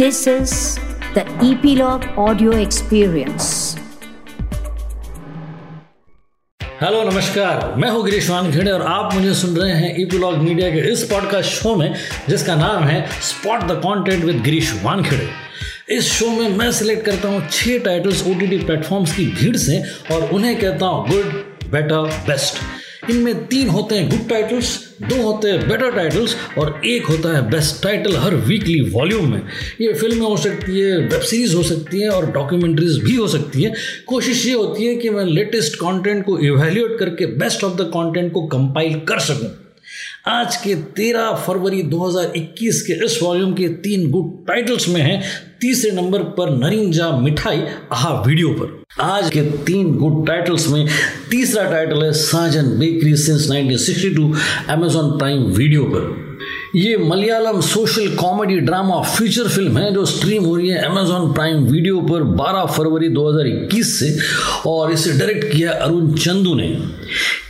This is the Epilogue Audio Experience. Hello नमस्कार। मैं हूँ गिरीश वानखेड़े और आप मुझे सुन रहे हैं ईपीलॉग मीडिया के इस पॉडकास्ट शो में, जिसका नाम है spot the content with Girish Wankhede. इस शो में मैं सिलेक्ट करता हूँ छह टाइटल्स ओ टी प्लेटफॉर्म्स की भीड़ से और उन्हें कहता हूँ गुड बेटर बेस्ट इनमें तीन होते हैं गुड टाइटल्स दो होते हैं बेटर टाइटल्स और एक होता है बेस्ट टाइटल हर वीकली वॉल्यूम में। ये फ़िल्में हो सकती है वेब सीरीज़ हो सकती हैं और डॉक्यूमेंट्रीज भी हो सकती हैं। कोशिश ये होती है कि मैं लेटेस्ट कंटेंट को इवेल्यूएट करके बेस्ट ऑफ़ द कंटेंट को कंपाइल कर सकूँ। आज के 13 फरवरी 2021 के इस वॉल्यूम के तीन गुड टाइटल्स में हैं। तीसरे नंबर पर नरिंजा मिठाई, आहा वीडियो पर। आज के तीन गुड टाइटल्स में तीसरा टाइटल है Sajan bakery since 1962 Amazon Prime Video पर। ये Malayalam social comedy drama feature film है जो स्ट्रीम हो रही है अमेजॉन प्राइम वीडियो पर 12 फरवरी 2021 से, और इसे डायरेक्ट किया अरुण चंदू ने।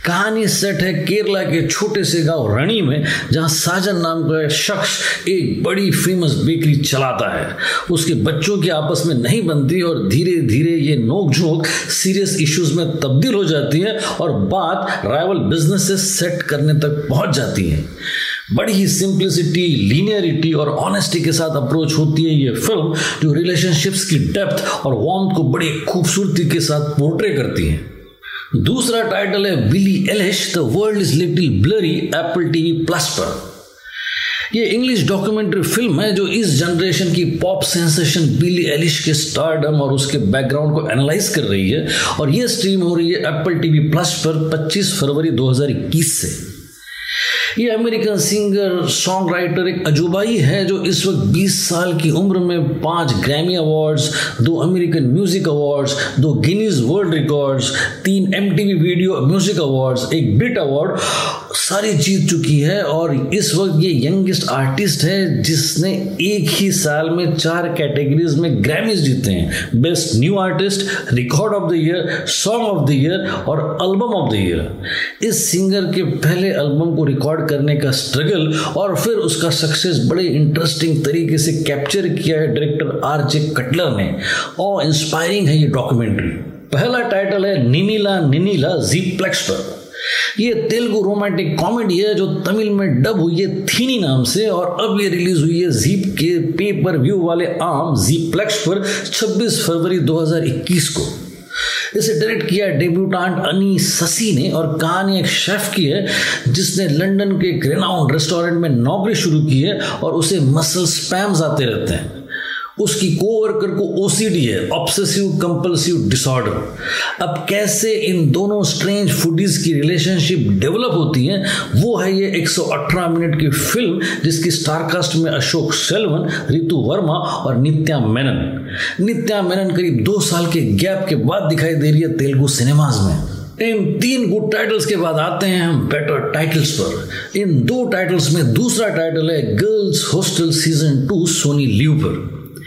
कहानी सेट है केरला के छोटे से गाँव रणी में, जहाँ साजन नाम का शख्स एक बड़ी फ़ेमस बेकरी चलाता है। उसके बच्चों की आपस में नहीं बनती और धीरे धीरे ये नोकझोंक सीरियस इश्यूज़ में तब्दील हो जाती है और बात राइवल बिज़नेस से सेट करने तक पहुँच जाती है। बड़ी ही सिंप्लिसिटी लीनियरिटी और ऑनेस्टी के साथ अप्रोच होती है ये फ़िल्म जो रिलेशनशिप्स की डेप्थ और वार्म को बड़ी खूबसूरती के साथ पोर्ट्रे करती है। दूसरा टाइटल है Billie Eilish the world is little blurry Apple TV plus पर। ये इंग्लिश डॉक्यूमेंट्री फ़िल्म है जो इस जनरेशन की पॉप सेंसेशन बिली एलिश के स्टारडम और उसके बैकग्राउंड को एनालाइज कर रही है और ये स्ट्रीम हो रही है एप्पल टीवी प्लस पर 25 फरवरी 2021 से। ये अमेरिकन सिंगर सॉन्ग राइटर एक अजूबा ही है जो इस वक्त 20 साल की उम्र में पाँच ग्रैमी अवार्ड्स दो अमेरिकन म्यूज़िक अवार्ड्स दो गिनीज वर्ल्ड रिकॉर्ड्स तीन एमटीवी वीडियो म्यूज़िक अवार्ड्स एक ब्रिट अवार्ड सारी जीत चुकी है और इस वक्त ये यंगेस्ट आर्टिस्ट है जिसने एक ही साल में चार कैटेगरीज में ग्रैमीज जीते हैं। Best new artist record of the year song of the year और एल्बम ऑफ़ द ईयर इस सिंगर के पहले एल्बम को रिकॉर्ड करने का स्ट्रगल और फिर उसका सक्सेस बड़े इंटरेस्टिंग तरीके से कैप्चर किया है डायरेक्टर आर जे कटलर ने। और इंस्पायरिंग है ये डॉक्यूमेंट्री पहला टाइटल है निनीला निनीला जी प्लेक्स पर। ये तेलुगु रोमांटिक कॉमेडी है जो तमिल में डब हुई है थीनी नाम से और अब ये रिलीज़ हुई है जीप के पेपर व्यू वाले आम जीप्लेक्स पर 26 फरवरी 2021 को। इसे डायरेक्ट किया है डेब्यूटांट अनी ससी ने और कहानी एक शेफ की है, जिसने लंदन के ग्रेनाउंड रेस्टोरेंट में नौकरी शुरू की है और उसे मसल स्पैम्स आते रहते हैं। उसकी कोवर्कर को ओसीडी है ऑब्सेसिव कंपल्सिव डिसऑर्डर अब कैसे इन दोनों स्ट्रेंज फूडीज की रिलेशनशिप डेवलप होती है, वो है ये 118 मिनट की फ़िल्म जिसकी स्टारकास्ट में अशोक सेल्वन, रितु वर्मा और नित्या मेनन। नित्या मेनन करीब दो साल के गैप के बाद दिखाई दे रही है तेलुगु सिनेमाज में। इन तीन गुड टाइटल्स के बाद आते हैं हम बेटर टाइटल्स पर। इन दो टाइटल्स में दूसरा टाइटल है girls hostel season two Sony LIV पर।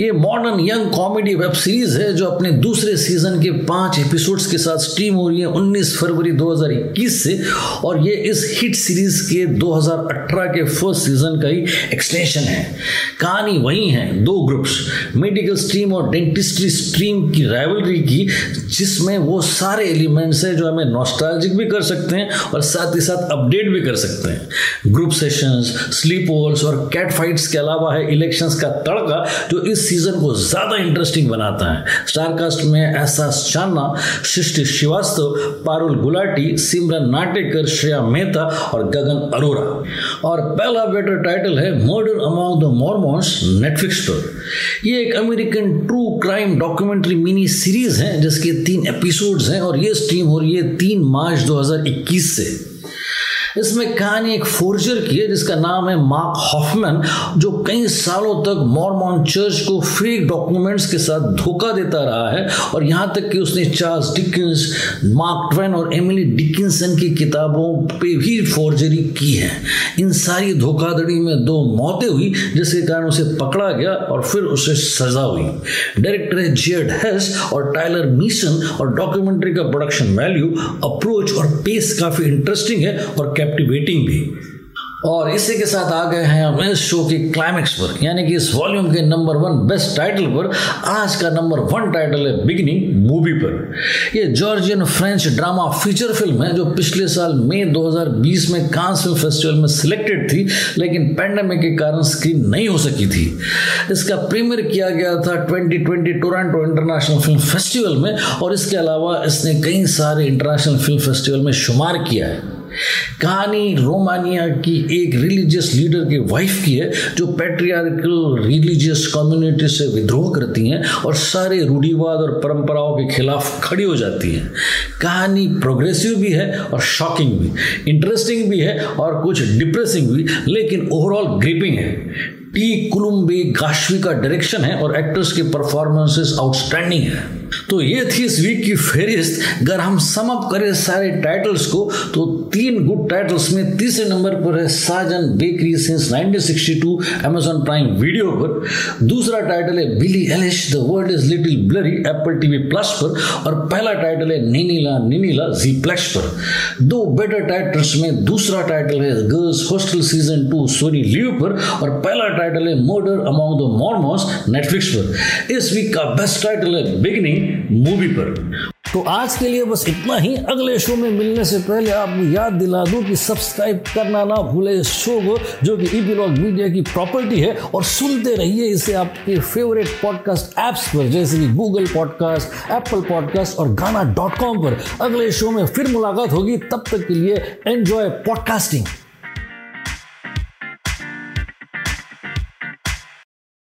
ये modern young comedy web series है जो अपने दूसरे सीज़न के पाँच एपिसोड्स के साथ स्ट्रीम हो रही है 19 फरवरी 2021 से। और ये इस हिट सीरीज़ के 2018 के फ़र्स्ट सीज़न का ही एक्सटेंशन है। कहानी वही है, दो ग्रुप्स मेडिकल स्ट्रीम और डेंटिस्ट्री स्ट्रीम की राइवलरी की, जिसमें वो सारे एलिमेंट्स हैं जो हमें नॉस्टैल्जिक भी कर सकते हैं और साथ ही साथ अपडेट भी कर सकते हैं। ग्रुप सेशंस स्लीप होल्स और कैट फाइट्स के अलावा है इलेक्शंस का तड़का, जो इस सीज़न को ज़्यादा इंटरेस्टिंग बनाता है। स्टारकास्ट में एहसास चान्ना सृष्टि श्रीवास्तव, पारुल गुलाटी, सिमरन नाटेकर, श्रेया मेहता और गगन अरोरा। और पहला बेटर टाइटल है murder among the Mormons Netflix पर। ये एक American true crime documentary mini series है, जिसके तीन एपिसोड्स हैं और ये स्ट्रीम हो रही है तीन मार्च 2021 से। इसमें कहानी एक फोर्जर की है, जिसका नाम है मार्क हॉफमैन, जो कई सालों तक मॉर्मॉन चर्च को फेक डॉक्यूमेंट्स के साथ धोखा देता रहा है। और यहाँ तक कि उसने चार्ल्स डिकिंस मार्क ट्वेन और एमिली डिकिंसन की किताबों पे भी फोर्जरी की है। इन सारी धोखाधड़ी में दो मौतें हुई, जिसके कारण उसे पकड़ा गया और फिर उसे सजा हुई। डायरेक्टर है जेड हेस और टाइलर मीसन, और डॉक्यूमेंट्री का प्रोडक्शन वैल्यू अप्रोच और पेस काफ़ी इंटरेस्टिंग है और कैप्टिवेटिंग भी। और इसी के साथ आ गए हैं हम इस शो की क्लाइमेक्स पर, यानी कि इस वॉल्यूम के नंबर वन बेस्ट टाइटल पर, आज का नंबर वन टाइटल है बिगिनिंग मूवी पर। यह Georgian French drama feature film है जो पिछले साल मई 2020 में कांस फ़िल्म फेस्टिवल में सिलेक्टेड थी, लेकिन पैंडमिक के कारण स्क्रीन नहीं हो सकी थी। इसका प्रीमियर किया गया था 2020 टोरंटो इंटरनेशनल फ़िल्म फेस्टिवल में, और इसके अलावा इसने कई सारे इंटरनेशनल फ़िल्म फेस्टिवल में शुमार किया है। कहानी रोमानिया की एक रिलीजियस लीडर की वाइफ की है, जो पेट्रियारिकल रिलीजियस कम्युनिटी से विद्रोह करती हैं और सारे रूढ़ीवाद और परंपराओं के खिलाफ खड़ी हो जाती हैं। कहानी प्रोग्रेसिव भी है और शॉकिंग भी। इंटरेस्टिंग भी है और कुछ डिप्रेसिंग भी, लेकिन ओवरऑल ग्रिपिंग है। टी कुलुम्बे गाशवी का डायरेक्शन है और एक्टर्स के परफॉर्मेंसेस आउटस्टैंडिंग है। तो ये थी इस वीक की फेरिस्त अगर हम सम अप करें सारे टाइटल्स को तो तीन गुड टाइटल्स में तीसरे नंबर पर है Sajan bakery since 1962 Amazon Prime Video पर। दूसरा टाइटल है Billie Eilish the world is little blurry Apple TV plus पर। और पहला टाइटल है नीनीला निनीला जी प्लस पर। दो बेटर टाइटल्स में दूसरा टाइटल है girls hostel season two Sony LIV पर। और पहला टाइटल है murder among the Mormons Netflix पर। इस वीक का बेस्ट टाइटल है बिगनिंग मूवी पर। तो आज के लिए बस इतना ही। अगले शो में मिलने से पहले आपको याद दिला दूँ कि सब्सक्राइब करना ना भूले इस शो को, जो कि ईपीलॉग मीडिया की प्रॉपर्टी है, और सुनते रहिए इसे आपके फेवरेट पॉडकास्ट एप्स पर, जैसे कि गूगल पॉडकास्ट एप्पल पॉडकास्ट और गाना डॉट कॉम पर। अगले शो में फिर मुलाकात होगी। तब तक के लिए एंजॉय पॉडकास्टिंग